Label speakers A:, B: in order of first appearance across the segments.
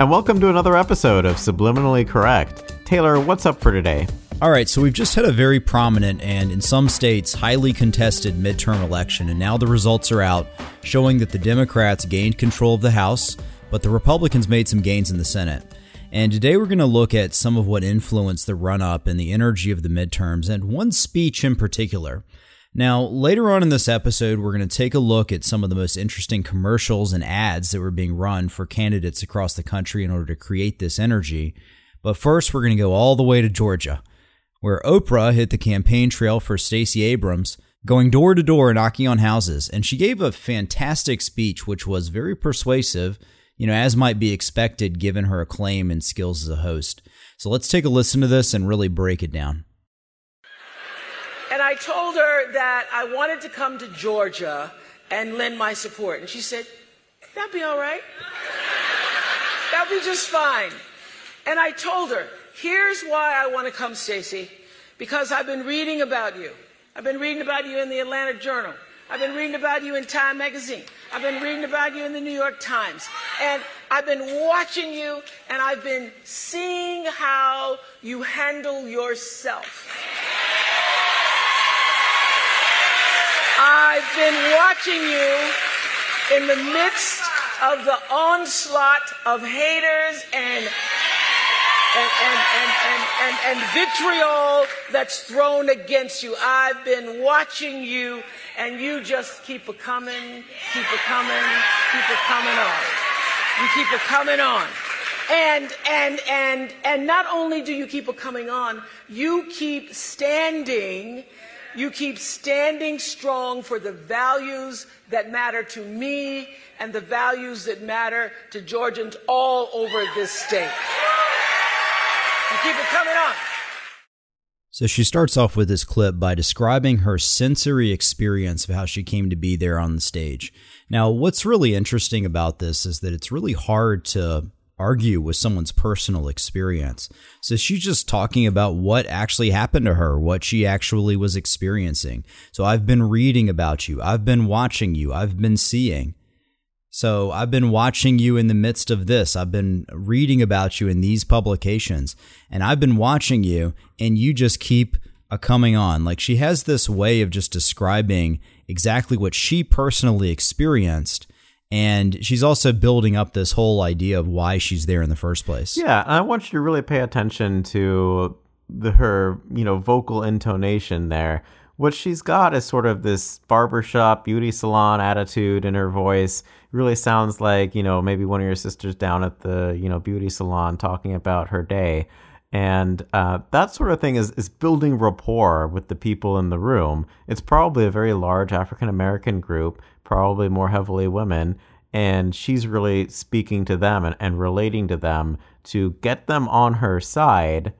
A: And welcome to another episode of Subliminally Correct. Taylor, what's up for today?
B: All right, so we've just had a very prominent and, in some states, highly contested midterm election, and now the results are out showing that the Democrats gained control of the House, but the Republicans made some gains in the Senate. And today we're going to look at some of what influenced the run up and the energy of the midterms, and one speech in particular. Now, later on in this episode, we're going to take a look at some of the most interesting commercials and ads that were being run for candidates across the country in order to create this energy. But first, we're going to go all the way to Georgia, where Oprah hit the campaign trail for Stacey Abrams, going door to door knocking on houses. And she gave a fantastic speech, which was very persuasive, you know, as might be expected given her acclaim and skills as a host. So let's take a listen to this and really break it down.
C: Told her that I wanted to come to Georgia and lend my support. And she said, That'd be all right. That'd be just fine. And I told her, Here's why I want to come, Stacey, Because I've been reading about you. I've been reading about you in the Atlanta Journal. I've been reading about you in Time Magazine. I've been reading about you in the New York Times. And I've been watching you and I've been seeing how you handle yourself. I've been watching you in the midst of the onslaught of haters and and, and, and, and, and, vitriol that's thrown against you. I've been watching you, and you just keep a coming, keep a coming, keep a coming on. You keep a coming on. And, and, and, and not only do you keep a coming on, you keep standing you keep standing strong for the values that matter to me and the values that matter to Georgians all over this state. You keep it coming.
B: So she starts off with this clip by describing her sensory experience of how she came to be there on the stage. Now, what's really interesting about this is that it's really hard to argue with someone's personal experience. So she's just talking about what actually happened to her, what she actually was experiencing. So I've been reading about you, I've been watching you, I've been seeing. So I've been watching you in the midst of this. I've been reading about you in these publications, and I've been watching you, and you just keep a coming on. Like she has this way of just describing exactly what she personally experienced and she's also building up this whole idea of why she's there in the first place.
A: Yeah, I want you to really pay attention to the her, you know, vocal intonation there. What she's got is sort of this barbershop beauty salon attitude in her voice. It really sounds like, you know, maybe one of your sisters down at the, you know, beauty salon talking about her day. And uh, that sort of thing is, is building rapport with the people in the room. It's probably a very large African American group, probably more heavily women. And she's really speaking to them and, and relating to them to get them on her side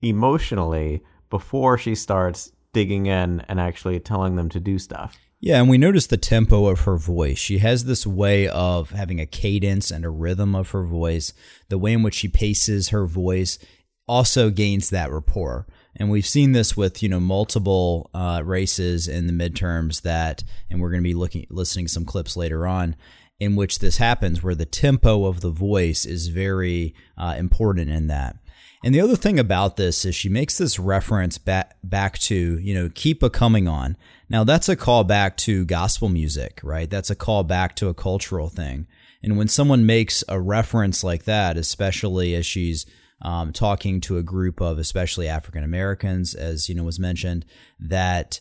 A: emotionally before she starts digging in and actually telling them to do stuff.
B: Yeah, and we notice the tempo of her voice. She has this way of having a cadence and a rhythm of her voice. The way in which she paces her voice also gains that rapport. And we've seen this with you know multiple uh, races in the midterms that, and we're going to be looking listening to some clips later on in which this happens, where the tempo of the voice is very uh, important in that. And the other thing about this is she makes this reference back back to you know keep a coming on. Now that's a call back to gospel music, right? That's a call back to a cultural thing. And when someone makes a reference like that, especially as she's um, talking to a group of especially African Americans, as you know was mentioned, that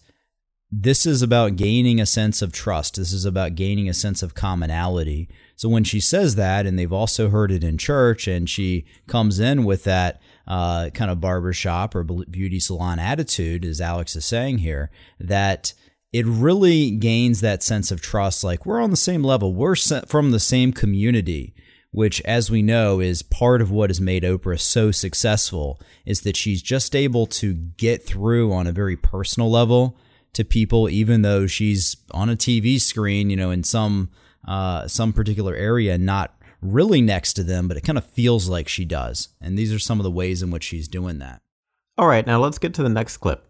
B: this is about gaining a sense of trust. This is about gaining a sense of commonality. So when she says that, and they've also heard it in church, and she comes in with that uh, kind of barbershop or beauty salon attitude, as Alex is saying here, that it really gains that sense of trust. Like we're on the same level, we're from the same community which, as we know, is part of what has made Oprah so successful, is that she's just able to get through on a very personal level to people, even though she's on a TV screen, you know, in some uh, some particular area, not really next to them, but it kind of feels like she does. And these are some of the ways in which she's doing that.
A: All right, now let's get to the next clip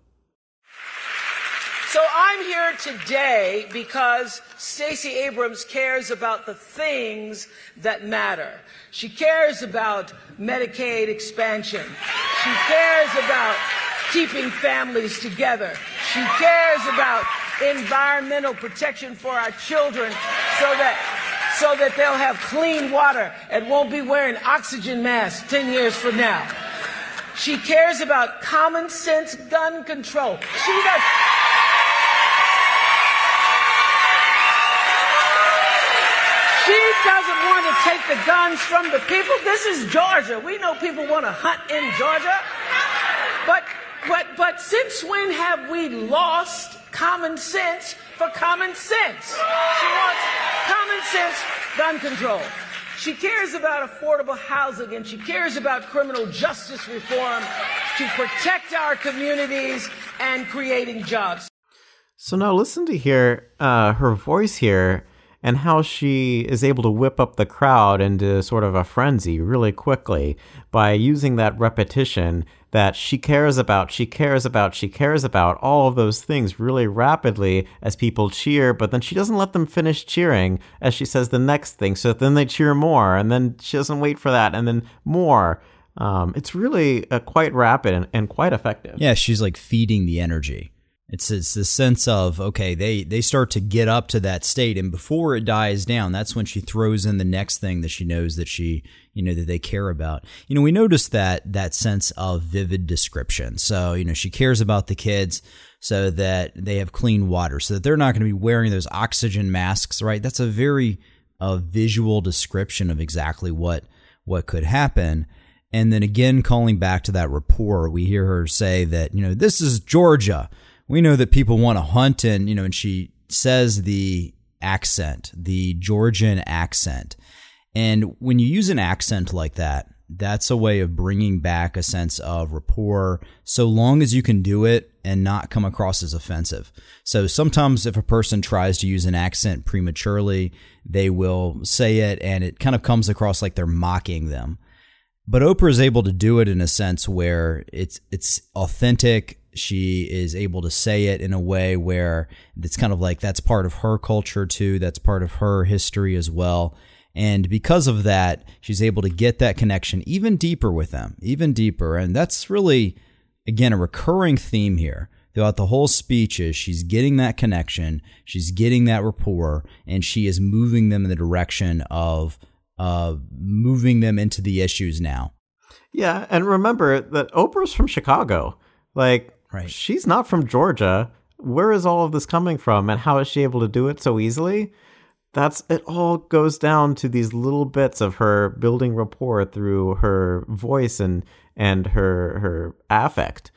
C: today because Stacey Abrams cares about the things that matter. She cares about Medicaid expansion. She cares about keeping families together. She cares about environmental protection for our children so that so that they'll have clean water and won't be wearing oxygen masks 10 years from now. She cares about common sense gun control. She does doesn't want to take the guns from the people. This is Georgia. We know people want to hunt in Georgia. But but but since when have we lost common sense for common sense? She wants common sense gun control. She cares about affordable housing and she cares about criminal justice reform to protect our communities and creating jobs.
A: So now listen to hear uh, her voice here and how she is able to whip up the crowd into sort of a frenzy really quickly by using that repetition that she cares about, she cares about, she cares about, all of those things really rapidly as people cheer, but then she doesn't let them finish cheering as she says the next thing. So then they cheer more, and then she doesn't wait for that, and then more. Um, it's really uh, quite rapid and, and quite effective.
B: Yeah, she's like feeding the energy. It's it's the sense of okay, they they start to get up to that state, and before it dies down, that's when she throws in the next thing that she knows that she you know that they care about. You know, we notice that that sense of vivid description. So you know, she cares about the kids so that they have clean water, so that they're not going to be wearing those oxygen masks. Right? That's a very uh, visual description of exactly what what could happen. And then again, calling back to that rapport, we hear her say that you know this is Georgia we know that people want to hunt and, you know, and she says the accent, the Georgian accent. And when you use an accent like that, that's a way of bringing back a sense of rapport so long as you can do it and not come across as offensive. So sometimes if a person tries to use an accent prematurely, they will say it and it kind of comes across like they're mocking them. But Oprah is able to do it in a sense where it's it's authentic she is able to say it in a way where it's kind of like that's part of her culture too that's part of her history as well. And because of that she's able to get that connection even deeper with them even deeper. And that's really again a recurring theme here. Throughout the whole speech is she's getting that connection she's getting that rapport and she is moving them in the direction of uh, moving them into the issues now.
A: Yeah and remember that oprah's from chicago. Like
B: Right.
A: She's not from Georgia. Where is all of this coming from and how is she able to do it so easily? That's it all goes down to these little bits of her building rapport through her voice and and her her affect.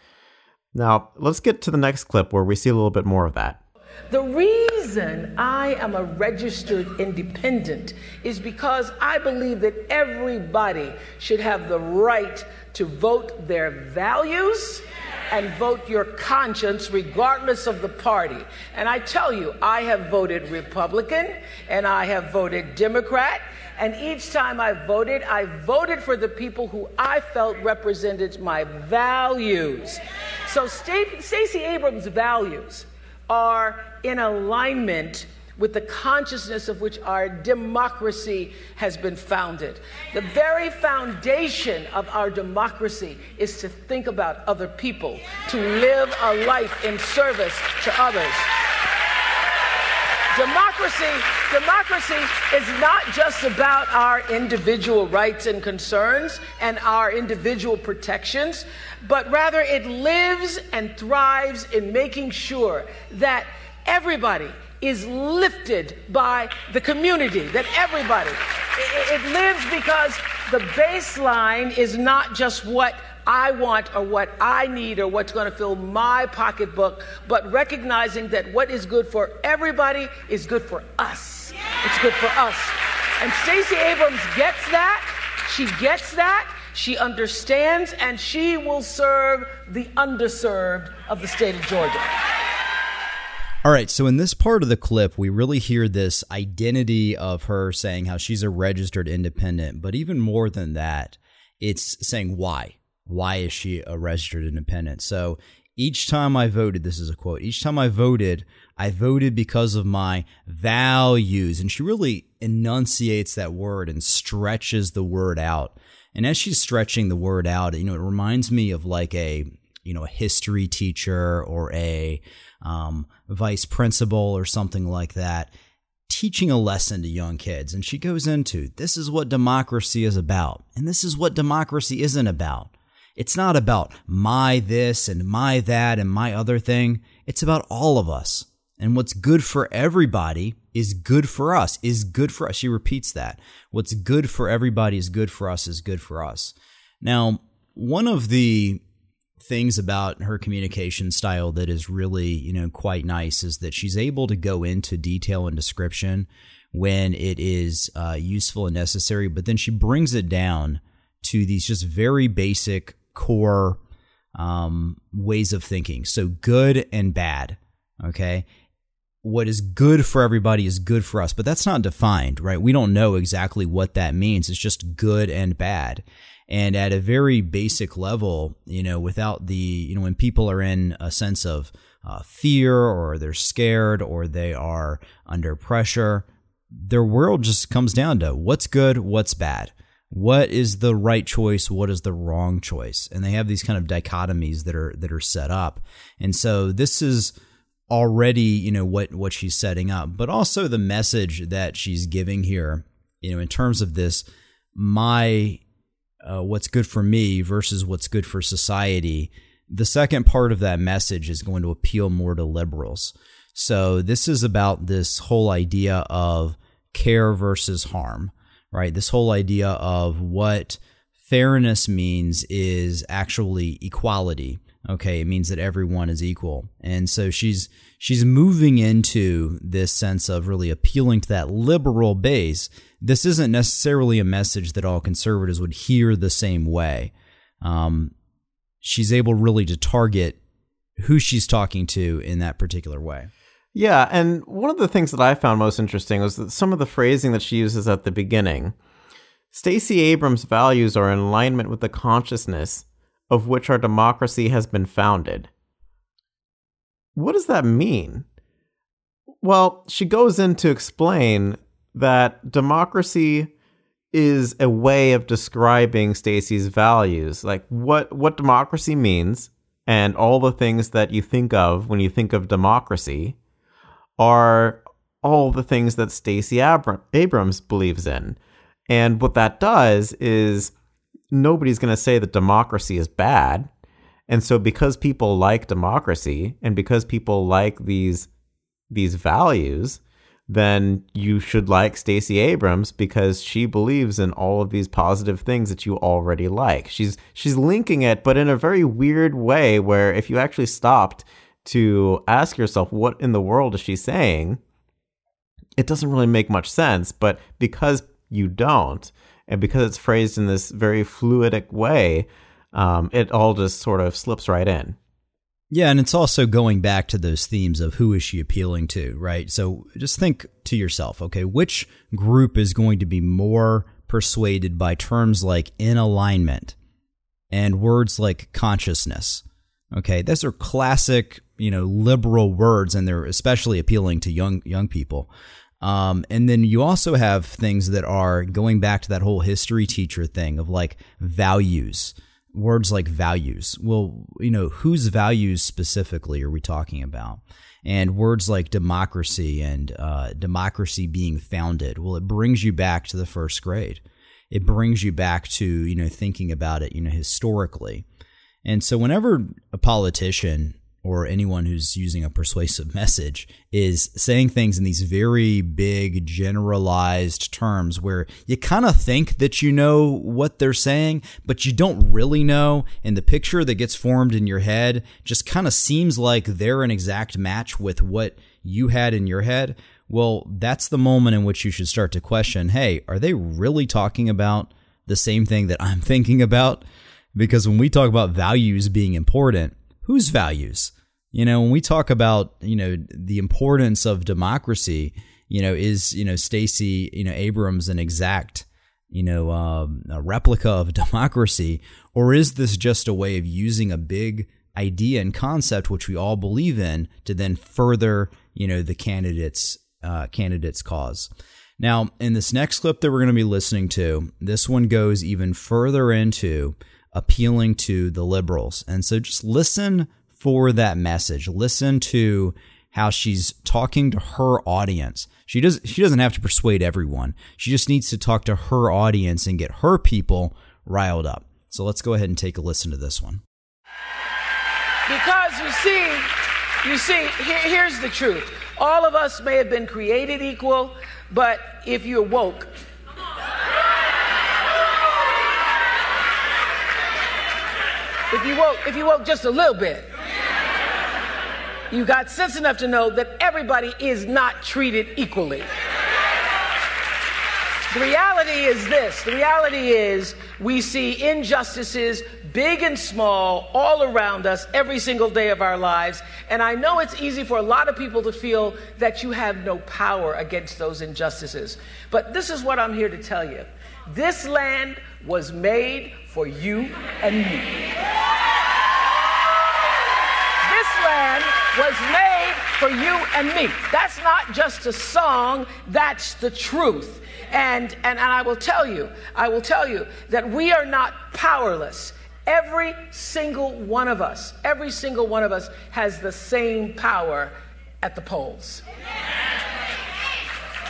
A: Now, let's get to the next clip where we see a little bit more of that.
C: The reason I am a registered independent is because I believe that everybody should have the right to vote their values and vote your conscience regardless of the party. And I tell you, I have voted Republican and I have voted Democrat. And each time I voted, I voted for the people who I felt represented my values. So Stacey Abrams' values are in alignment with the consciousness of which our democracy has been founded. The very foundation of our democracy is to think about other people, to live a life in service to others. democracy, democracy is not just about our individual rights and concerns and our individual protections, but rather it lives and thrives in making sure that everybody is lifted by the community, that everybody, it, it lives because the baseline is not just what I want or what I need or what's going to fill my pocketbook, but recognizing that what is good for everybody is good for us. It's good for us. And Stacey Abrams gets that. She gets that. She understands, and she will serve the underserved of the state of Georgia.
B: All right, so in this part of the clip, we really hear this identity of her saying how she's a registered independent, but even more than that, it's saying why. Why is she a registered independent? So each time I voted, this is a quote, each time I voted, I voted because of my values. And she really enunciates that word and stretches the word out. And as she's stretching the word out, you know, it reminds me of like a, you know, a history teacher or a um, vice principal or something like that, teaching a lesson to young kids. And she goes into this is what democracy is about, and this is what democracy isn't about. It's not about my this and my that and my other thing. It's about all of us. And what's good for everybody is good for us, is good for us. She repeats that. What's good for everybody is good for us, is good for us. Now, one of the things about her communication style that is really, you know, quite nice is that she's able to go into detail and description when it is uh, useful and necessary, but then she brings it down to these just very basic core um, ways of thinking. So good and bad. Okay. What is good for everybody is good for us, but that's not defined, right? We don't know exactly what that means. It's just good and bad. And at a very basic level, you know, without the, you know, when people are in a sense of uh, fear or they're scared or they are under pressure, their world just comes down to what's good, what's bad. What is the right choice? What is the wrong choice? And they have these kind of dichotomies that are that are set up. And so this is already, you know, what what she's setting up, but also the message that she's giving here, you know, in terms of this my uh, what's good for me versus what's good for society, the second part of that message is going to appeal more to liberals. So this is about this whole idea of care versus harm, right? This whole idea of what fairness means is actually equality. Okay, it means that everyone is equal. And so she's she's moving into this sense of really appealing to that liberal base this isn't necessarily a message that all conservatives would hear the same way. Um, she's able really to target who she's talking to in that particular way.
A: Yeah, and one of the things that I found most interesting was that some of the phrasing that she uses at the beginning. Stacey Abrams' values are in alignment with the consciousness of which our democracy has been founded. What does that mean? Well, she goes in to explain that democracy is a way of describing Stacey's values, like what what democracy means, and all the things that you think of when you think of democracy are all the things that Stacey Abrams believes in. And what that does is nobody's going to say that democracy is bad. And so because people like democracy and because people like these these values, then you should like Stacey Abrams because she believes in all of these positive things that you already like. She's she's linking it but in a very weird way where if you actually stopped to ask yourself what in the world is she saying, it doesn't really make much sense, but because you don't and because it's phrased in this very fluidic way, um, it all just sort of slips right in.
B: Yeah, and it's also going back to those themes of who is she appealing to, right? So just think to yourself, okay, which group is going to be more persuaded by terms like in alignment and words like consciousness? Okay, those are classic, you know, liberal words, and they're especially appealing to young young people. Um, and then you also have things that are going back to that whole history teacher thing of like values words like values. Well, you know, whose values specifically are we talking about? And words like democracy and uh, democracy being founded. Well, it brings you back to the first grade. It brings you back to you know thinking about it you know historically. And so, whenever a politician or anyone who's using a persuasive message is saying things in these very big generalized terms where you kind of think that you know what they're saying but you don't really know. And the picture that gets formed in your head just kind of seems like they're an exact match with what you had in your head. Well that's the moment in which you should start to question hey are they really talking about the same thing that I'm thinking about? Because when we talk about values being important whose values? You know, when we talk about, you know, the importance of democracy, you know, is, you know, Stacey, you know, Abrams an exact, you know, um, a replica of democracy? Or is this just a way of using a big idea and concept, which we all believe in, to then further, you know, the candidate's, uh, candidate's cause? Now, in this next clip that we're going to be listening to, this one goes even further into appealing to the liberals. And so just listen for that message. Listen to how she's talking to her audience. She does she doesn't have to persuade everyone. She just needs to talk to her audience and get her people riled up. So let's go ahead and take a listen to this one.
C: Because you see, you see, here, here's the truth. All of us may have been created equal, but if you're woke, if you woke, if you woke just a little bit, you got sense enough to know that everybody is not treated equally. The reality is this the reality is we see injustices, big and small, all around us every single day of our lives. And I know it's easy for a lot of people to feel that you have no power against those injustices. But this is what I'm here to tell you this land was made for you and me. This land was made for you and me. That's not just a song, that's the truth. And, and, and I will tell you, I will tell you that we are not powerless. Every single one of us, every single one of us has the same power at the polls.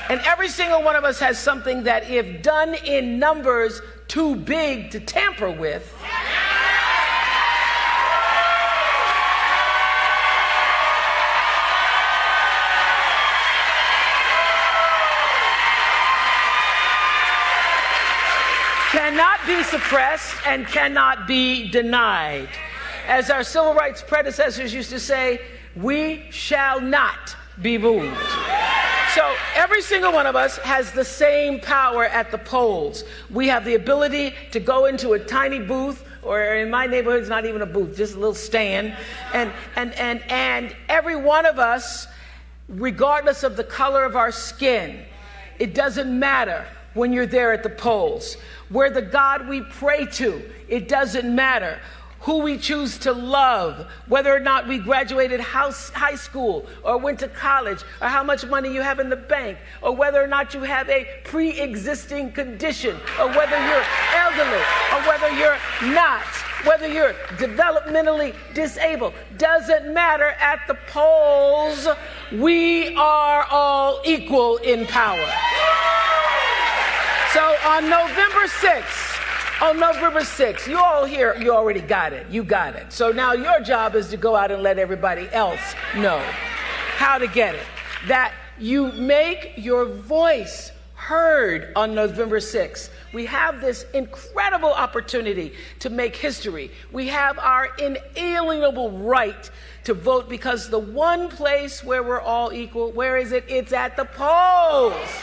C: And every single one of us has something that, if done in numbers too big to tamper with, cannot be suppressed and cannot be denied. As our civil rights predecessors used to say, we shall not be moved. So every single one of us has the same power at the polls. We have the ability to go into a tiny booth, or in my neighborhood, it's not even a booth, just a little stand, and and and and every one of us, regardless of the color of our skin, it doesn't matter when you're there at the polls. We're the God we pray to. It doesn't matter who we choose to love, whether or not we graduated house, high school or went to college, or how much money you have in the bank, or whether or not you have a pre existing condition, or whether you're elderly, or whether you're not, whether you're developmentally disabled. Doesn't matter at the polls. We are all equal in power. So on November 6th, on November 6th, you all here, you already got it. You got it. So now your job is to go out and let everybody else know how to get it. That you make your voice heard on November 6th. We have this incredible opportunity to make history. We have our inalienable right to vote because the one place where we're all equal, where is it? It's at the polls.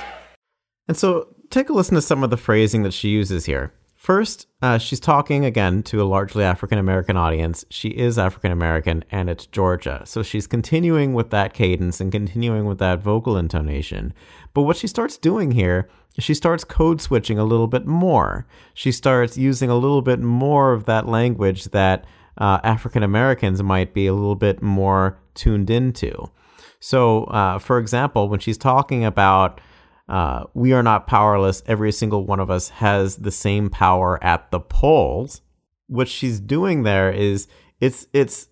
A: And so take a listen to some of the phrasing that she uses here. First, uh, she's talking again to a largely African American audience. She is African American and it's Georgia. So she's continuing with that cadence and continuing with that vocal intonation. But what she starts doing here is she starts code switching a little bit more. She starts using a little bit more of that language that uh, African Americans might be a little bit more tuned into. So, uh, for example, when she's talking about uh, we are not powerless. Every single one of us has the same power at the polls. what she's doing there is it's it's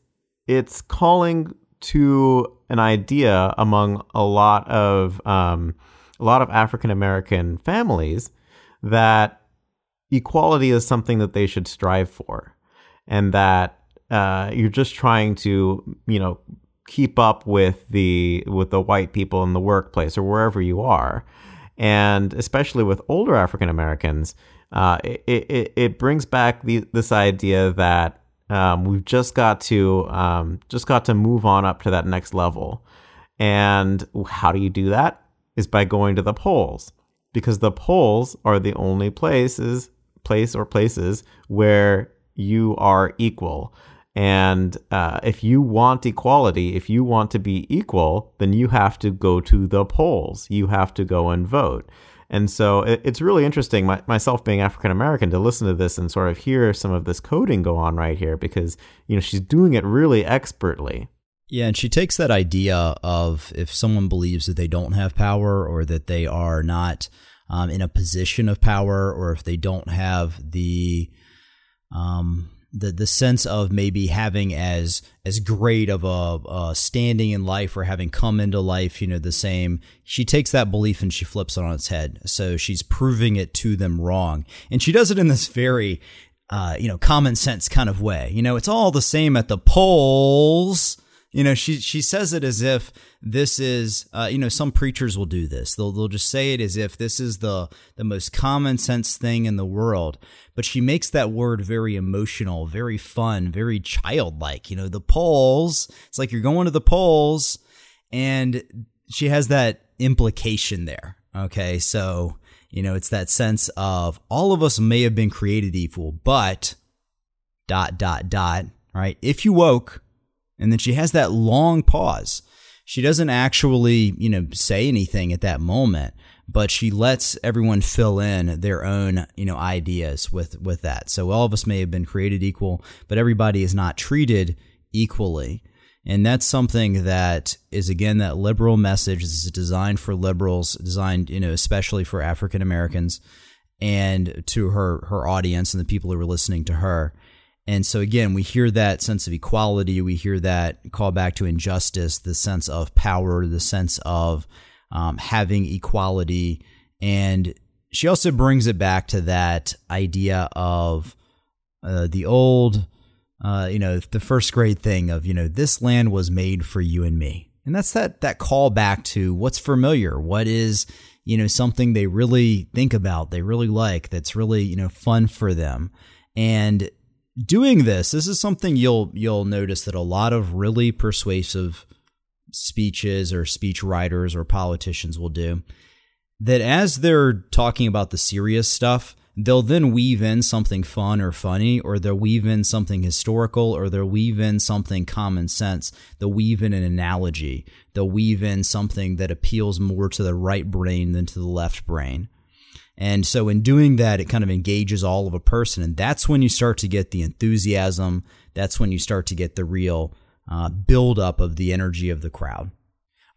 A: it's calling to an idea among a lot of um, a lot of African American families that equality is something that they should strive for, and that uh, you're just trying to you know keep up with the with the white people in the workplace or wherever you are, and especially with older African Americans, uh, it, it it brings back the, this idea that um, we've just got to um, just got to move on up to that next level. And how do you do that? Is by going to the polls because the polls are the only places place or places where you are equal. And uh, if you want equality, if you want to be equal, then you have to go to the polls. You have to go and vote. And so it, it's really interesting, my, myself being African American, to listen to this and sort of hear some of this coding go on right here because, you know, she's doing it really expertly.
B: Yeah, and she takes that idea of if someone believes that they don't have power or that they are not um, in a position of power or if they don't have the um, the the sense of maybe having as as great of a, a, standing in life or having come into life, you know, the same. She takes that belief and she flips it on its head. So she's proving it to them wrong, and she does it in this very, uh, you know, common sense kind of way. You know, it's all the same at the polls. You know, she she says it as if this is, uh, you know, some preachers will do this. They'll they'll just say it as if this is the the most common sense thing in the world. But she makes that word very emotional, very fun, very childlike. You know, the polls. It's like you're going to the polls, and she has that implication there. Okay, so you know, it's that sense of all of us may have been created equal, but dot dot dot. Right? If you woke and then she has that long pause. She doesn't actually, you know, say anything at that moment, but she lets everyone fill in their own, you know, ideas with with that. So all of us may have been created equal, but everybody is not treated equally. And that's something that is again that liberal message. This is designed for liberals, designed, you know, especially for African Americans and to her her audience and the people who are listening to her. And so again, we hear that sense of equality. We hear that call back to injustice, the sense of power, the sense of um, having equality. And she also brings it back to that idea of uh, the old, uh, you know, the first grade thing of, you know, this land was made for you and me. And that's that, that call back to what's familiar, what is, you know, something they really think about, they really like, that's really, you know, fun for them. And doing this, this is something you'll you'll notice that a lot of really persuasive speeches or speech writers or politicians will do. That as they're talking about the serious stuff, they'll then weave in something fun or funny, or they'll weave in something historical, or they'll weave in something common sense. They'll weave in an analogy. They'll weave in something that appeals more to the right brain than to the left brain. And so in doing that, it kind of engages all of a person. And that's when you start to get the enthusiasm. That's when you start to get the real uh, buildup of the energy of the crowd.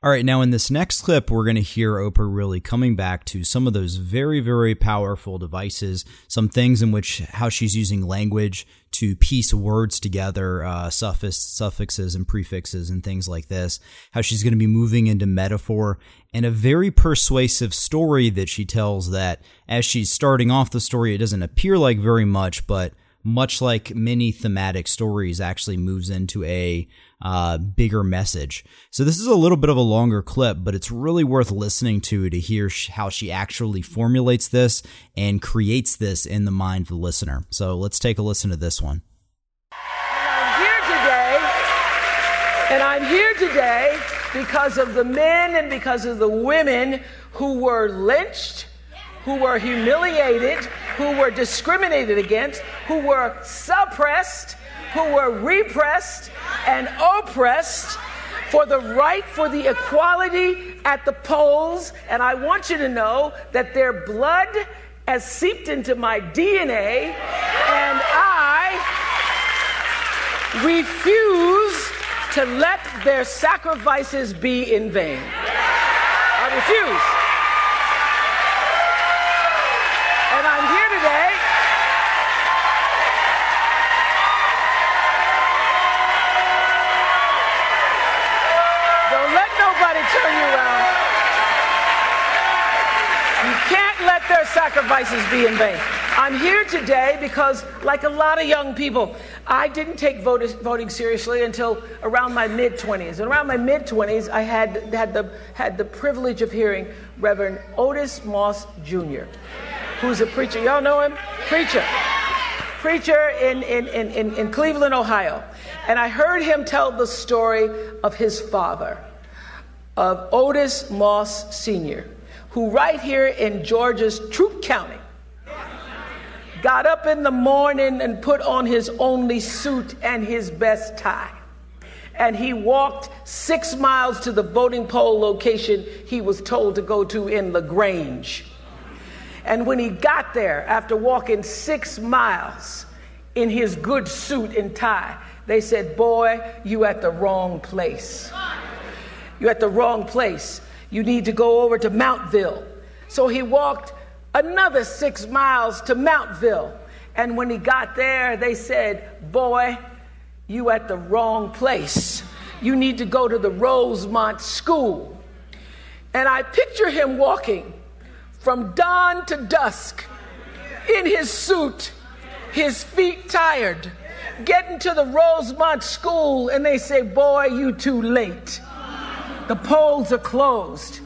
B: All right, now in this next clip, we're going to hear Oprah really coming back to some of those very, very powerful devices, some things in which how she's using language to piece words together, uh, suffix, suffixes and prefixes and things like this, how she's going to be moving into metaphor, and a very persuasive story that she tells that as she's starting off the story, it doesn't appear like very much, but much like many thematic stories, actually moves into a uh, bigger message. So this is a little bit of a longer clip, but it's really worth listening to to hear how she actually formulates this and creates this in the mind of the listener. So let's take a listen to this one.
C: I'm here today, and I'm here today because of the men and because of the women who were lynched, who were humiliated, who were discriminated against, who were suppressed, who were repressed and oppressed for the right for the equality at the polls. And I want you to know that their blood has seeped into my DNA, and I refuse to let their sacrifices be in vain. I refuse. And I'm here today. Don't let nobody turn you around. You can't let their sacrifices be in vain. I'm here today because, like a lot of young people, I didn't take voting seriously until around my mid 20s. And around my mid 20s, I had, had, the, had the privilege of hearing Reverend Otis Moss Jr., who's a preacher. Y'all know him? Preacher. Preacher in, in, in, in, Cleveland, Ohio. And I heard him tell the story of his father, of Otis Moss Sr., who, right here in Georgia's Troup County, got up in the morning and put on his only suit and his best tie. And he walked six miles to the voting poll location he was told to go to in LaGrange. And when he got there, after walking six miles in his good suit and tie, they said, Boy, you at the wrong place. You at the wrong place. You need to go over to Mountville. So he walked another six miles to Mountville. And when he got there, they said, Boy, you at the wrong place. You need to go to the Rosemont School. And I picture him walking from dawn to dusk in his suit, his feet tired, getting to the Rosemont School, and they say, Boy, you too late. The polls are closed.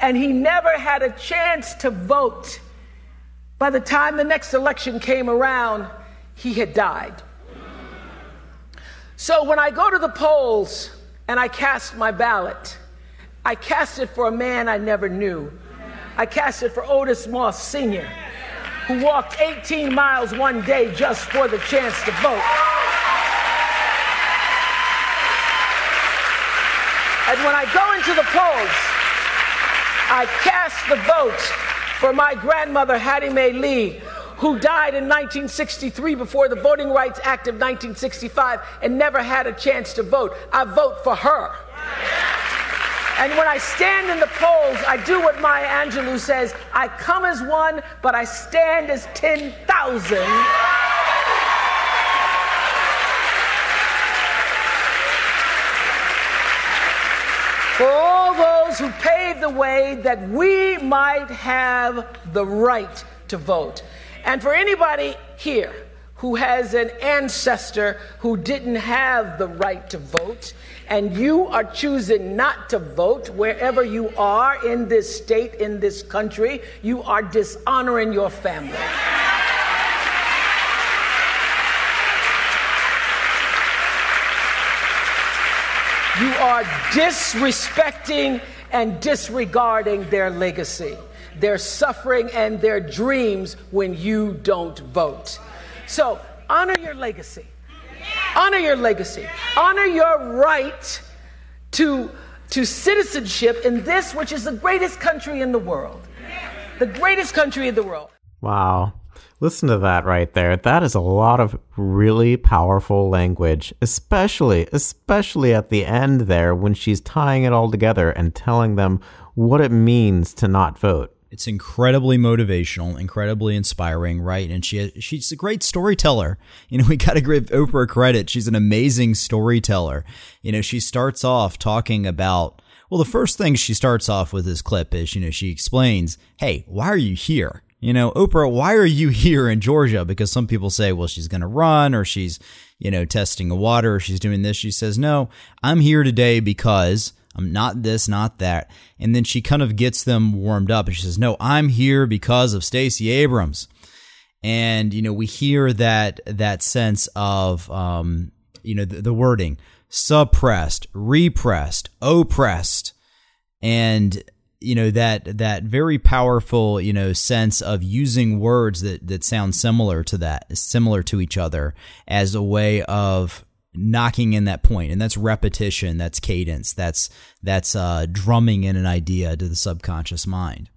C: And he never had a chance to vote by the time the next election came around, he had died. So when I go to the polls and I cast my ballot, I cast it for a man I never knew. I cast it for Otis Moss Sr., who walked 18 miles one day just for the chance to vote. And when I go into the polls, I cast the vote for my grandmother, Hattie Mae Lee, who died in 1963 before the Voting Rights Act of 1965 and never had a chance to vote. I vote for her. And when I stand in the polls, I do what Maya Angelou says I come as one, but I stand as 10,000. For those who paved the way that we might have the right to vote. And for anybody here who has an ancestor who didn't have the right to vote, and you are choosing not to vote wherever you are in this state, in this country, you are dishonoring your family. You are disrespecting and disregarding their legacy, their suffering, and their dreams when you don't vote. So honor your legacy. Honor your legacy. Honor your right to, to citizenship in this, which is the greatest country in the world. The greatest country in the world.
A: Wow. Listen to that right there. That is a lot of really powerful language, especially, especially at the end there when she's tying it all together and telling them what it means to not vote.
B: It's incredibly motivational, incredibly inspiring, right? And she she's a great storyteller. You know, we got to give Oprah credit. She's an amazing storyteller. You know, she starts off talking about well, the first thing she starts off with this clip is, you know, she explains, "Hey, why are you here?" You know, Oprah, why are you here in Georgia? Because some people say, well, she's going to run or she's, you know, testing the water or she's doing this. She says, no, I'm here today because I'm not this, not that. And then she kind of gets them warmed up and she says, no, I'm here because of Stacey Abrams. And, you know, we hear that, that sense of, um, you know, the, the wording suppressed, repressed, oppressed. And you know that that very powerful you know sense of using words that that sound similar to that similar to each other as a way of knocking in that point. And that's repetition that's cadence that's that's uh, drumming in an idea to the subconscious mind.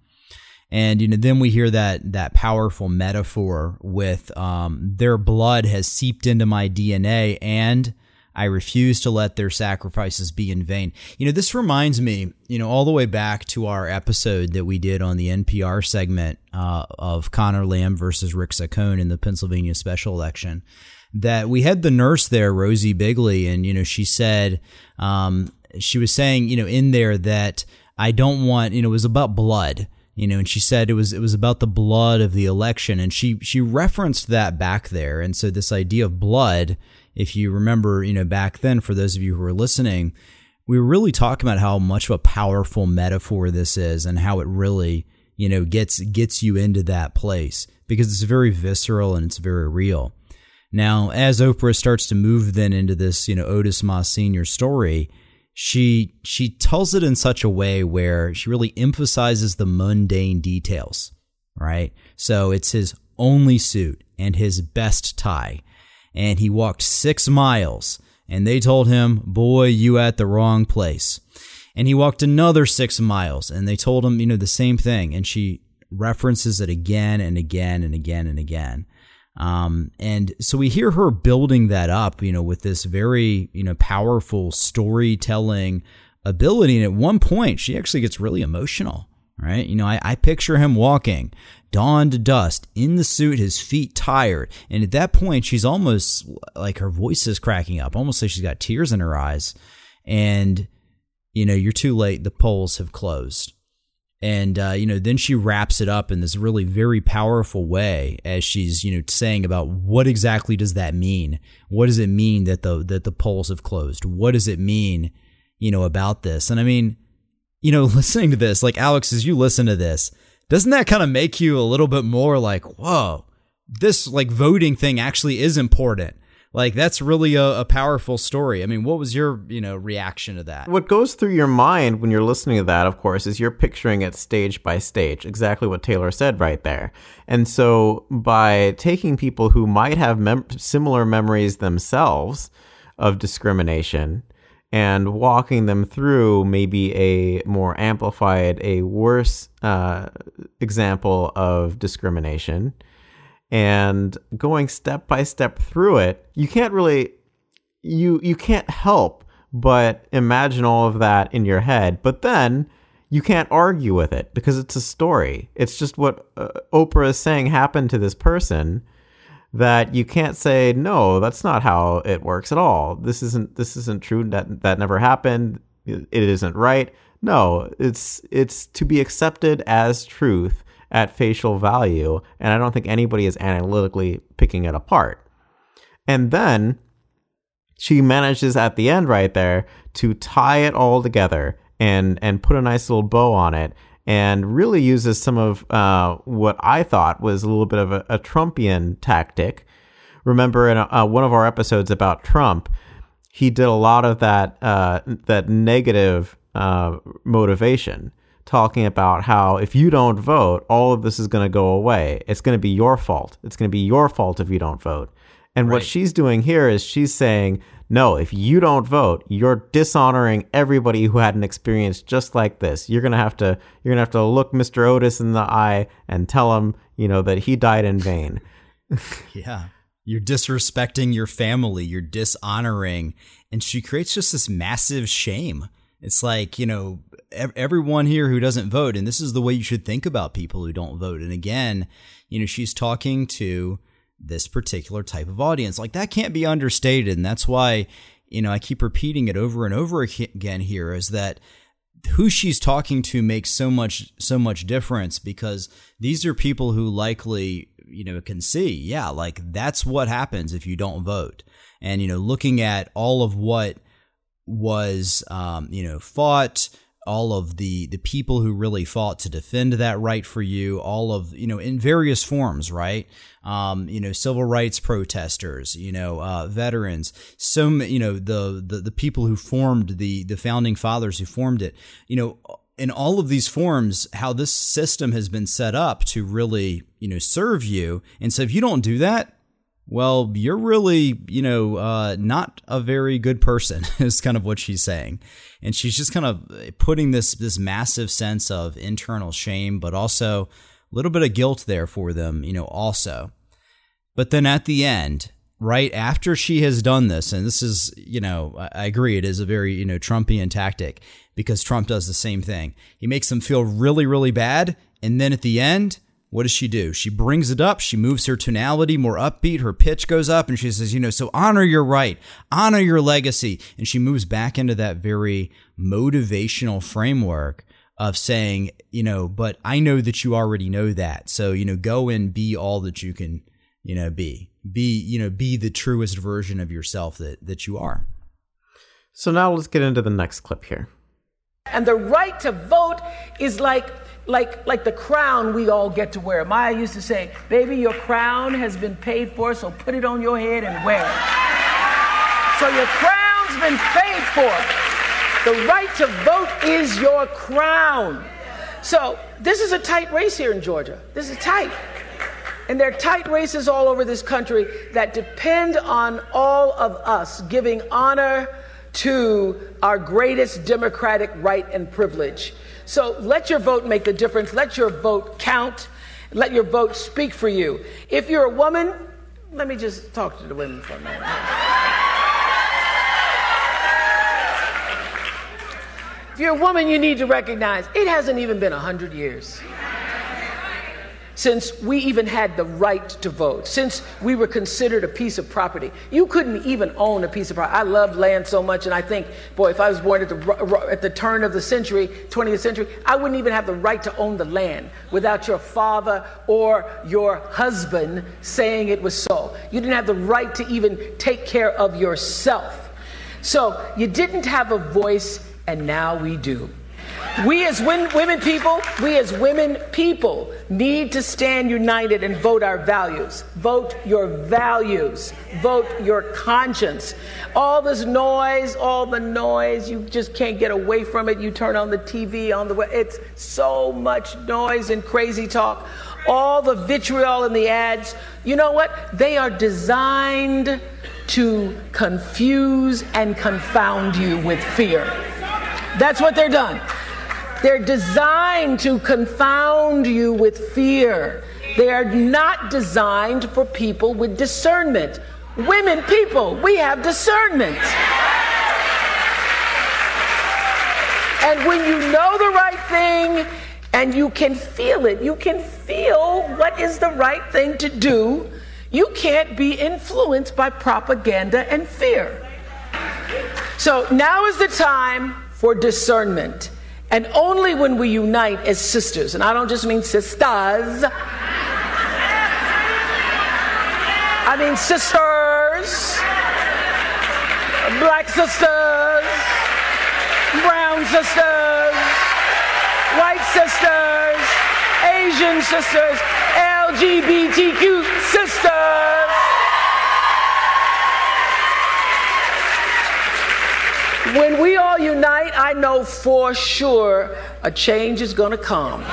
B: And you know then we hear that that powerful metaphor with um, their blood has seeped into my dna and I refuse to let their sacrifices be in vain. You know, this reminds me, you know, all the way back to our episode that we did on the NPR segment uh, of Conor Lamb versus Rick Saccone in the Pennsylvania special election. That we had the nurse there, Rosie Bigley, and you know she said, um, she was saying, you know, in there that I don't want, you know, it was about blood, you know, and she said it was it was about the blood of the election, and she she referenced that back there, and so this idea of blood, if you remember, you know, back then, for those of you who are listening, we were really talking about how much of a powerful metaphor this is, and how it really, you know, gets gets you into that place because it's very visceral and it's very real. Now, as Oprah starts to move then into this, you know, Otis Moss Sr. story, she she tells it in such a way where she really emphasizes the mundane details, right? So it's his only suit and his best tie. And he walked 6 miles and they told him, "Boy, you at the wrong place." And he walked another 6 miles and they told him, you know, the same thing and she references it again and again and again and again. Um, and so we hear her building that up, you know, with this very, you know, powerful storytelling ability. And at one point, she actually gets really emotional, right? You know, I, I picture him walking dawn to dust in the suit, his feet tired. And at that point, she's almost like her voice is cracking up, almost like she's got tears in her eyes. And, you know, you're too late. The polls have closed and uh, you know then she wraps it up in this really very powerful way as she's you know saying about what exactly does that mean what does it mean that the that the polls have closed what does it mean you know about this and i mean you know listening to this like alex as you listen to this doesn't that kind of make you a little bit more like whoa this like voting thing actually is important like that's really a, a, powerful story. I mean, what was your you know reaction to that?
A: What goes through your mind when you're listening to that, of course, is you're picturing it stage by stage, exactly what Taylor said right there. And so by taking people who might have mem- similar memories themselves of discrimination and walking them through maybe a more amplified, a worse uh, example of discrimination and going step by step through it, you can't really you you can't help but imagine all of that in your head. But then you can't argue with it because it's a story. It's just what uh, Oprah is saying happened to this person that you can't say no, that's not how it works at all. This isn't this isn't true that that never happened. It isn't right. No, it's it's to be accepted as truth at facial value, and I don't think anybody is analytically picking it apart. And then she manages at the end right there to tie it all together and and put a nice little bow on it and really uses some of uh, what I thought was a little bit of a, a Trumpian tactic. Remember in a, uh, one of our episodes about Trump, he did a lot of that uh, that negative uh, motivation talking about how if you don't vote, all of this is going to go away. It's going to be your fault. It's going to be your fault if you don't vote. And right. what she's doing here is she's saying, no, if you don't vote, you're dishonoring everybody who had an experience just like this. You're gonna have to you're gonna have to look Mr. Otis in the eye and tell him, you know, that he died in vain.
B: yeah. You're disrespecting your family, you're dishonoring, and she creates just this massive shame. It's like, you know, everyone here who doesn't vote, and this is the way you should think about people who don't vote. And again, you know, she's talking to this particular type of audience. Like that can't be understated. And that's why, you know, I keep repeating it over and over again here is that who she's talking to makes so much so much difference because these are people who likely you know can see yeah like that's what happens if you don't vote and you know looking at all of what was um, you know fought all of the the people who really fought to defend that right for you all of you know in various forms right? Um, you know civil rights protesters you know uh, veterans so you know the, the the people who formed the the founding fathers who formed it. You know in all of these forms how this system has been set up to really you know serve you. And so if you don't do that well, you're really, you know, uh, not a very good person, is kind of what she's saying. And she's just kind of putting this this massive sense of internal shame, but also a little bit of guilt there for them, you know, also. But then at the end, right after she has done this, and this is, you know, I agree, it is a very, you know, Trumpian tactic because Trump does the same thing. He makes them feel really, really bad. And then at the end, what does she do? She brings it up. She moves her tonality more upbeat. Her pitch goes up and she says, you know, so honor your right, honor your legacy. And she moves back into that very motivational framework of saying, you know, but I know that you already know that. So, you know, go and be all that you can, you know, be. Be, you know, be the truest version of yourself that, that you are.
A: So now let's get into the next clip here.
C: And the right to vote is like like like the crown we all get to wear. Maya used to say, "Baby, your crown has been paid for, so put it on your head and wear it." So your crown's been paid for. The right to vote is your crown. So this is a tight race here in Georgia. This is tight. And there are tight races all over this country that depend on all of us giving honor to our greatest democratic right and privilege. So let your vote make the difference. Let your vote count. Let your vote speak for you. If you're a woman, let me just talk to the women for a minute. If you're a woman, you need to recognize it hasn't even been 100 years since we even had the right to vote, since we were considered a piece of property. You couldn't even own a piece of property. I love land so much, and I think, boy, if I was born at the, at the turn of the century, 20th century, I wouldn't even have the right to own the land without your father or your husband saying it was so. You didn't have the right to even take care of yourself. So you didn't have a voice, and now we do. We as women people, we as women people need to stand united and vote our values. Vote your values. Vote your conscience. All this noise, all the noise, you just can't get away from it. You turn on the TV, on the web, it's so much noise and crazy talk. All the vitriol in the ads, you know what? They are designed to confuse and confound you with fear. That's what they're done. They're designed to confound you with fear. They are not designed for people with discernment. Women, people, we have discernment. And when you know the right thing and you can feel it, you can feel what is the right thing to do, you can't be influenced by propaganda and fear. So now is the time for discernment. And only when we unite as sisters, and I don't just mean sisters, I mean sisters, black sisters, brown sisters, white sisters, Asian sisters, LGBTQ sisters. When we all unite, I know for sure a change is going to come.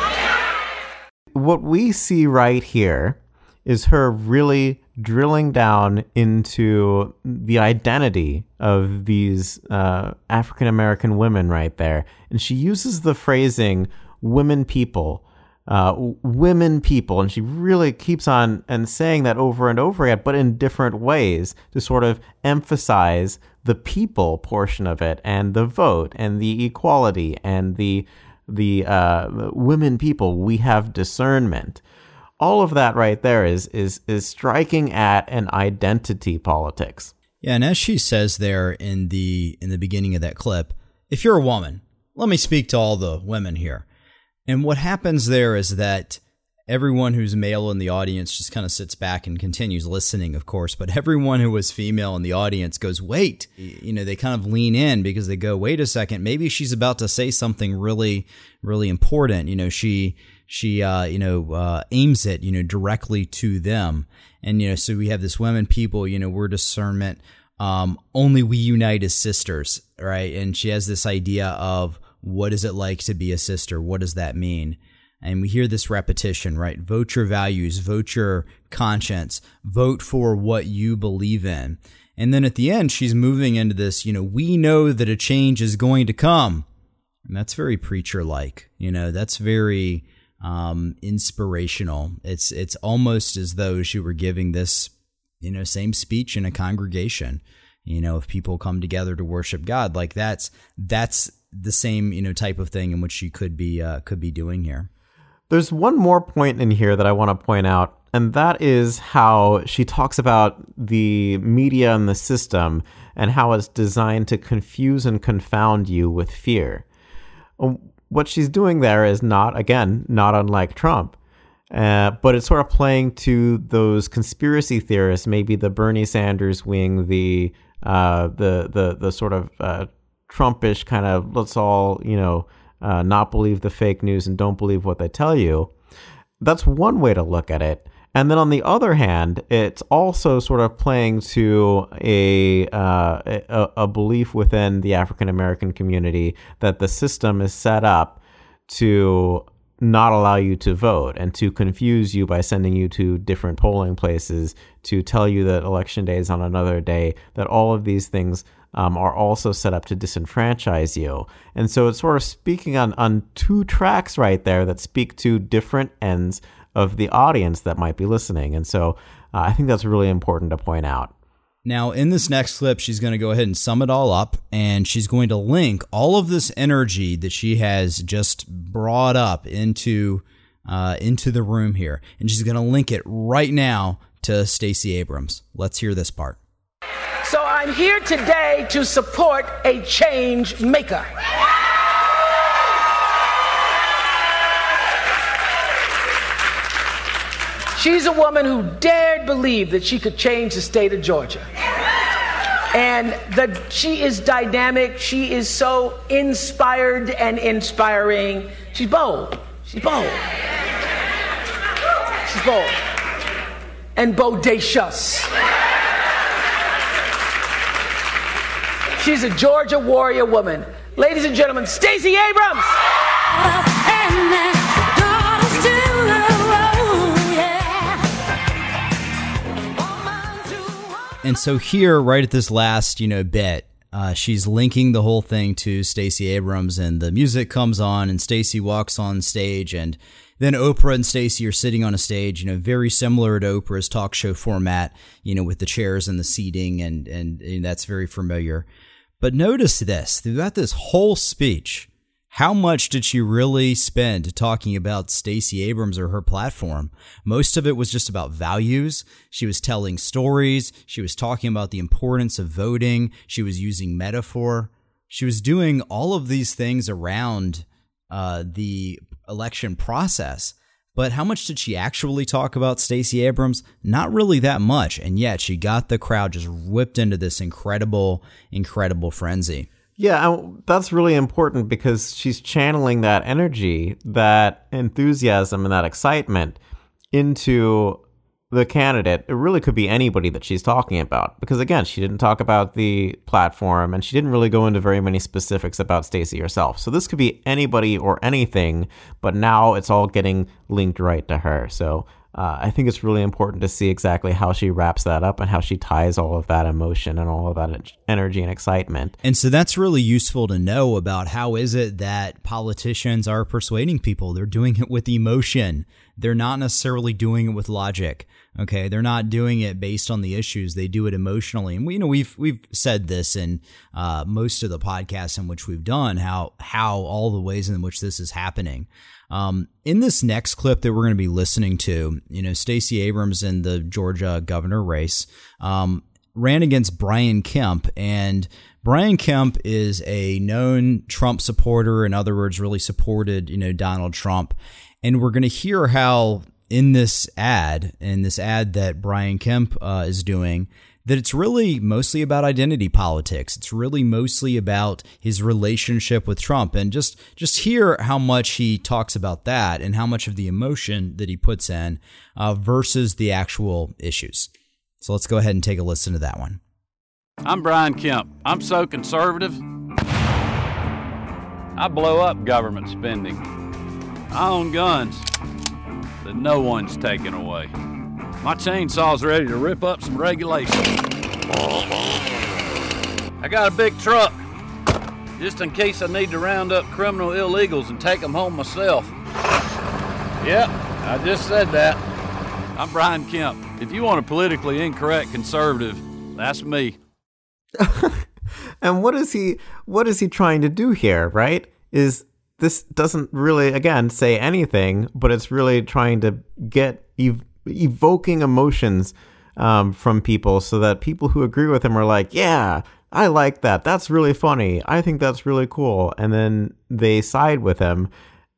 A: What we see right here is her really drilling down into the identity of these uh, African American women right there. And she uses the phrasing women people. Uh, women people and she really keeps on and saying that over and over again but in different ways to sort of emphasize the people portion of it and the vote and the equality and the the uh, women people we have discernment. All of that right there is is is striking at an identity politics.
B: Yeah and as she says there in the in the beginning of that clip if you're a woman let me speak to all the women here. And what happens there is that everyone who's male in the audience just kind of sits back and continues listening, of course. But everyone who was female in the audience goes, wait, you know, they kind of lean in because they go, wait a second, maybe she's about to say something really, really important. You know, she, she, uh, you know, uh, aims it, you know, directly to them. And, you know, so we have this women people, you know, we're discernment. Um, only we unite as sisters, right? And she has this idea of what is it like to be a sister? What does that mean? And we hear this repetition, right? Vote your values, vote your conscience, vote for what you believe in. And then at the end, she's moving into this, you know, we know that a change is going to come. And that's very preacher like, you know, that's very um, inspirational. It's, it's almost as though she were giving this, you know, same speech in a congregation. You know, if people come together to worship God, like that's, that's the same, you know, type of thing in which she could be, uh, could be doing here.
A: There's one more point in here that I want to point out, and that is how she talks about the media and the system and how it's designed to confuse and confound you with fear. Um, what she's doing there is not, again, not unlike Trump. Uh, but it's sort of playing to those conspiracy theorists, maybe the Bernie Sanders wing, the uh, the the the sort of uh, Trumpish kind of let's all you know uh, not believe the fake news and don't believe what they tell you. That's one way to look at it. And then on the other hand, it's also sort of playing to a uh, a, a belief within the African American community that the system is set up to not allow you to vote and to confuse you by sending you to different polling places to tell you that election day is on another day that all of these things um, are also set up to disenfranchise you and so it's sort of speaking on on two tracks right there that speak to different ends of the audience that might be listening and so uh, i think that's really important to point out
B: now, in this next clip, she's going to go ahead and sum it all up, and she's going to link all of this energy that she has just brought up into uh, into the room here, and she's going to link it right now to Stacey Abrams. Let's hear this part.
C: I'm here today to support a change maker. She's a woman who dared believe that she could change the state of Georgia. And that she is dynamic. She is so inspired and inspiring. She's bold. She's bold. She's bold. And bodacious. She's a Georgia warrior woman. Ladies and gentlemen, Stacey Abrams.
B: And so here, right at this last, you know, bit, uh, she's linking the whole thing to Stacey Abrams, and the music comes on, and Stacey walks on stage, and then Oprah and Stacey are sitting on a stage, you know, very similar to Oprah's talk show format, you know, with the chairs and the seating, and and, and that's very familiar. But notice this throughout this whole speech, how much did she really spend talking about Stacey Abrams or her platform? Most of it was just about values. She was telling stories. She was talking about the importance of voting. She was using metaphor. She was doing all of these things around uh, the election process. But how much did she actually talk about Stacey Abrams? Not really that much. And yet she got the crowd just whipped into this incredible, incredible frenzy.
A: Yeah, that's really important because she's channeling that energy, that enthusiasm, and that excitement into the candidate. It really could be anybody that she's talking about because, again, she didn't talk about the platform and she didn't really go into very many specifics about Stacey herself. So this could be anybody or anything, but now it's all getting linked right to her. So uh, I think it's really important to see exactly how she wraps that up and how she ties all of that emotion and all of that energy and excitement.
B: And so that's really useful to know about how is it that politicians are persuading people. They're doing it with emotion. They're not necessarily doing it with logic. Okay, they're not doing it based on the issues. They do it emotionally, and we, you know, we've we've said this in uh, most of the podcasts in which we've done how how all the ways in which this is happening. Um, in this next clip that we're going to be listening to, you know, Stacey Abrams in the Georgia governor race um, ran against Brian Kemp, and Brian Kemp is a known Trump supporter. In other words, really supported, you know, Donald Trump. And we're going to hear how in this ad, in this ad that Brian Kemp uh, is doing, that it's really mostly about identity politics. It's really mostly about his relationship with Trump and just just hear how much he talks about that and how much of the emotion that he puts in uh, versus the actual issues. So let's go ahead and take a listen to that one.
D: I'm Brian Kemp. I'm so conservative. I blow up government spending. I own guns that no one's taking away. My chainsaw's ready to rip up some regulations. I got a big truck, just in case I need to round up criminal illegals and take them home myself. Yep, I just said that. I'm Brian Kemp. If you want a politically incorrect conservative, that's me.
A: and what is he what is he trying to do here, right? Is this doesn't really, again, say anything, but it's really trying to get ev- evoking emotions um, from people so that people who agree with him are like, yeah, I like that. That's really funny. I think that's really cool. And then they side with him.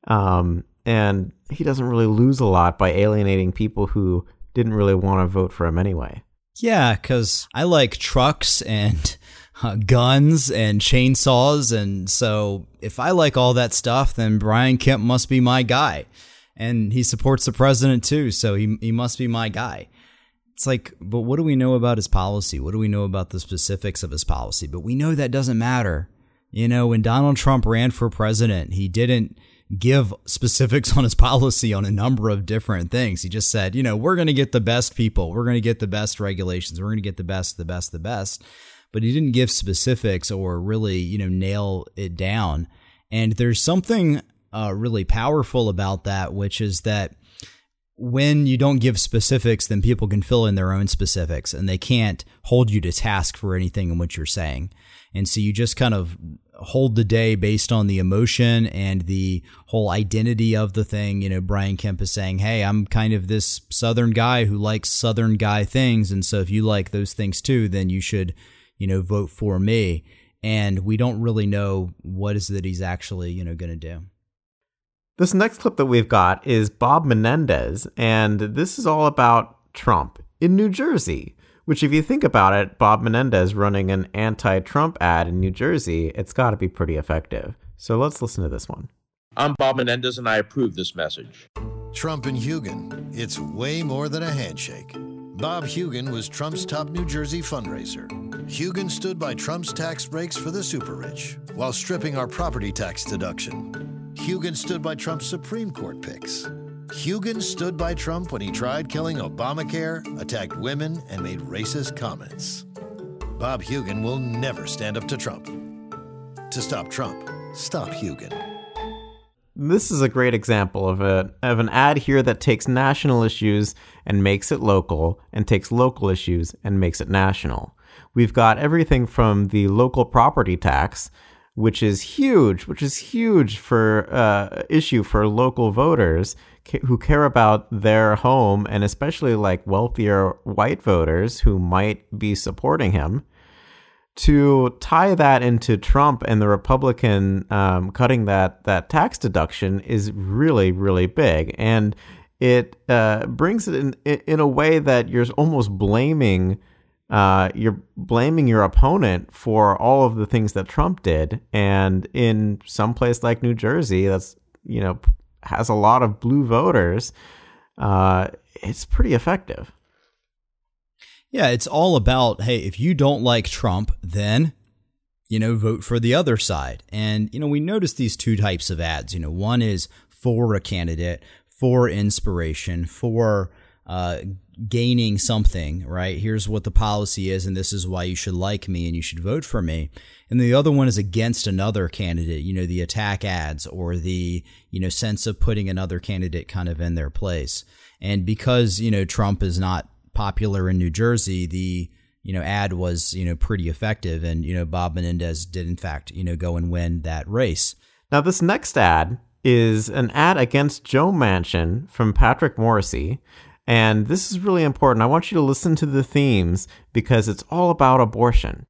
A: Um, and he doesn't really lose a lot by alienating people who didn't really want to vote for him anyway.
B: Yeah, because I like trucks and uh, guns and chainsaws. And so if I like all that stuff, then Brian Kemp must be my guy. And he supports the president too. So he, he must be my guy. It's like, but what do we know about his policy? What do we know about the specifics of his policy? But we know that doesn't matter. You know, when Donald Trump ran for president, he didn't give specifics on his policy on a number of different things. He just said, you know, we're going to get the best people. We're going to get the best regulations. We're going to get the best, the best, the best. But he didn't give specifics or really, you know, nail it down. And there's something uh, really powerful about that, which is that when you don't give specifics, then people can fill in their own specifics and they can't hold you to task for anything in what you're saying. And so you just kind of hold the day based on the emotion and the whole identity of the thing. You know, Brian Kemp is saying, Hey, I'm kind of this Southern guy who likes Southern guy things. And so if you like those things too, then you should, you know, vote for me. And we don't really know what is that he's actually, you know, going to do.
A: This next clip that we've got is Bob Menendez, and this is all about Trump in New Jersey. Which, if you think about it, Bob Menendez running an anti Trump ad in New Jersey, it's got to be pretty effective. So let's listen to this one.
E: I'm Bob Menendez, and I approve this message.
F: Trump and Hugin, it's way more than a handshake. Bob Hugin was Trump's top New Jersey fundraiser. Hugin stood by Trump's tax breaks for the super rich while stripping our property tax deduction. Hugin stood by Trump's Supreme Court picks. Hugin stood by Trump when he tried killing Obamacare, attacked women, and made racist comments. Bob Hugin will never stand up to Trump. To stop Trump, stop Hugin.
A: This is a great example of a of an ad here that takes national issues and makes it local, and takes local issues and makes it national. We've got everything from the local property tax which is huge, which is huge for uh, issue for local voters who care about their home, and especially like wealthier white voters who might be supporting him. To tie that into Trump and the Republican um, cutting that that tax deduction is really really big, and it uh, brings it in in a way that you're almost blaming uh, you're blaming your opponent for all of the things that Trump did. And in some place like New Jersey, that's, you know, has a lot of blue voters, uh, it's pretty effective.
B: Yeah, it's all about hey, if you don't like Trump, then you know, vote for the other side. And you know, we notice these two types of ads. You know, one is for a candidate, for inspiration, for uh, gaining something, right? Here's what the policy is, and this is why you should like me and you should vote for me. And the other one is against another candidate, you know, the attack ads or the, you know, sense of putting another candidate kind of in their place. And because, you know, Trump is not popular in New Jersey, the, you know, ad was, you know, pretty effective. And, you know, Bob Menendez did, in fact, you know, go and win that race.
A: Now, this next ad is an ad against Joe Manchin from Patrick Morrisey. And this is really important. I want you to listen to the themes because it's all about abortion.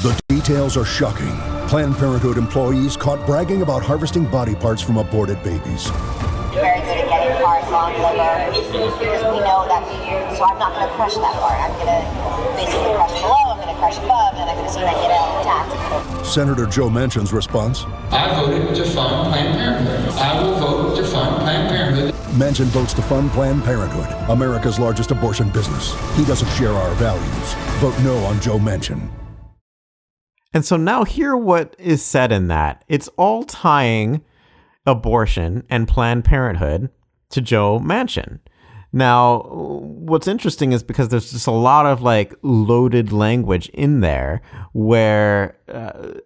G: The details are shocking. Planned Parenthood employees caught bragging about harvesting body parts from aborted babies.
H: Very good at getting parts on liver. We know that so I'm not going to crush that part. I'm going to basically crush below, I'm going above, and I'm going to see that get intact.
G: Senator Joe Manchin's response
I: I voted to fund Planned Parenthood. I will vote to fund Planned Parenthood.
G: Manchin votes to fund Planned Parenthood, America's largest abortion business. He doesn't share our values. Vote no on Joe Manchin.
A: And so now hear what is said in that. It's all tying abortion and Planned Parenthood to Joe Manchin. Now, what's interesting is because there's just a lot of like loaded language in there where uh,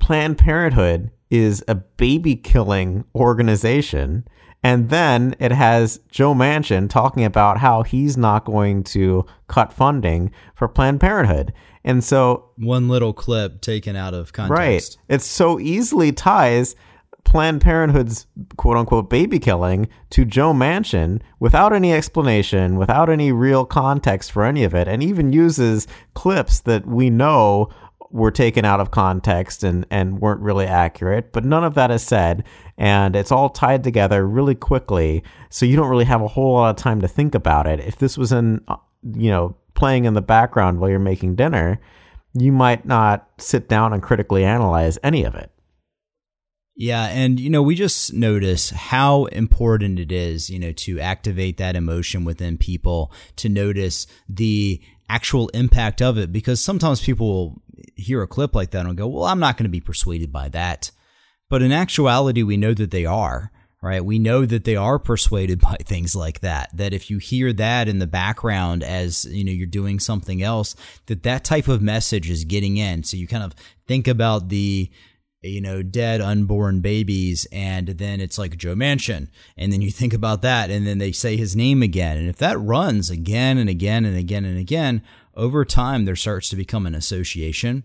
A: Planned Parenthood is a baby killing organization and then it has Joe Manchin talking about how he's not going to cut funding for Planned Parenthood. And so
B: one little clip taken out of context.
A: Right. It so easily ties Planned Parenthood's quote unquote baby killing to Joe Manchin without any explanation, without any real context for any of it, and even uses clips that we know were taken out of context and, and weren't really accurate, but none of that is said. And it's all tied together really quickly. So you don't really have a whole lot of time to think about it. If this was in, uh, you know, playing in the background while you're making dinner, you might not sit down and critically analyze any of it.
B: Yeah, and you know, we just notice how important it is, you know, to activate that emotion within people, to notice the actual impact of it because sometimes people will hear a clip like that and go, "Well, I'm not going to be persuaded by that." But in actuality, we know that they are right? We know that they are persuaded by things like that. That if you hear that in the background as, you know, you're doing something else, that that type of message is getting in. So you kind of think about the, you know, dead unborn babies, and then it's like Joe Manchin, and then you think about that, and then they say his name again. And if that runs again and again and again and again, over time, there starts to become an association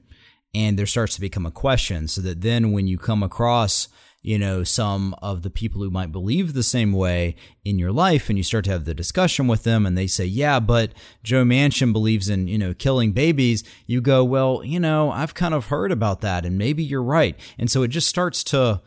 B: and there starts to become a question. So that then when you come across, you know, some of the people who might believe the same way in your life and you start to have the discussion with them and they say, yeah, but Joe Manchin believes in, you know, killing babies, you go, well, you know, I've kind of heard about that and maybe you're right. And so it just starts to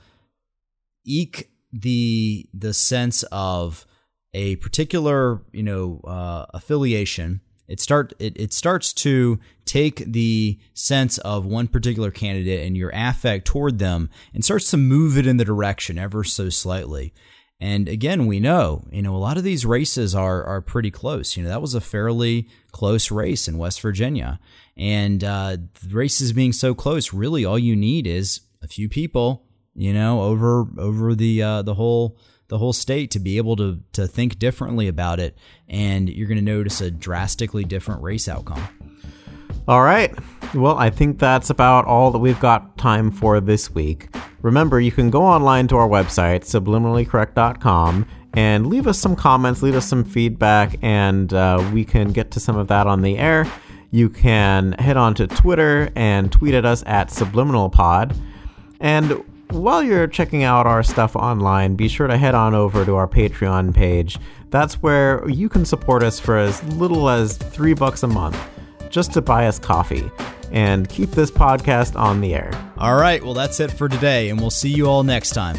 B: eke the, the sense of a particular, you know, uh, affiliation it start it, it starts to take the sense of one particular candidate and your affect toward them and starts to move it in the direction ever so slightly. And again, we know, you know, a lot of these races are are pretty close. You know, that was a fairly close race in West Virginia. And uh, races being so close, really all you need is a few people, you know, over over the uh, the whole the whole state to be able to to think differently about it, and you're going to notice a drastically different race outcome.
A: All right. Well, I think that's about all that we've got time for this week. Remember, you can go online to our website, subliminallycorrect.com, and leave us some comments, leave us some feedback, and uh, we can get to some of that on the air. You can head on to Twitter and tweet at us at subliminalpod. And while you're checking out our stuff online, be sure to head on over to our Patreon page. That's where you can support us for as little as three bucks a month just to buy us coffee and keep this podcast on the air.
B: All right, well, that's it for today, and we'll see you all next time.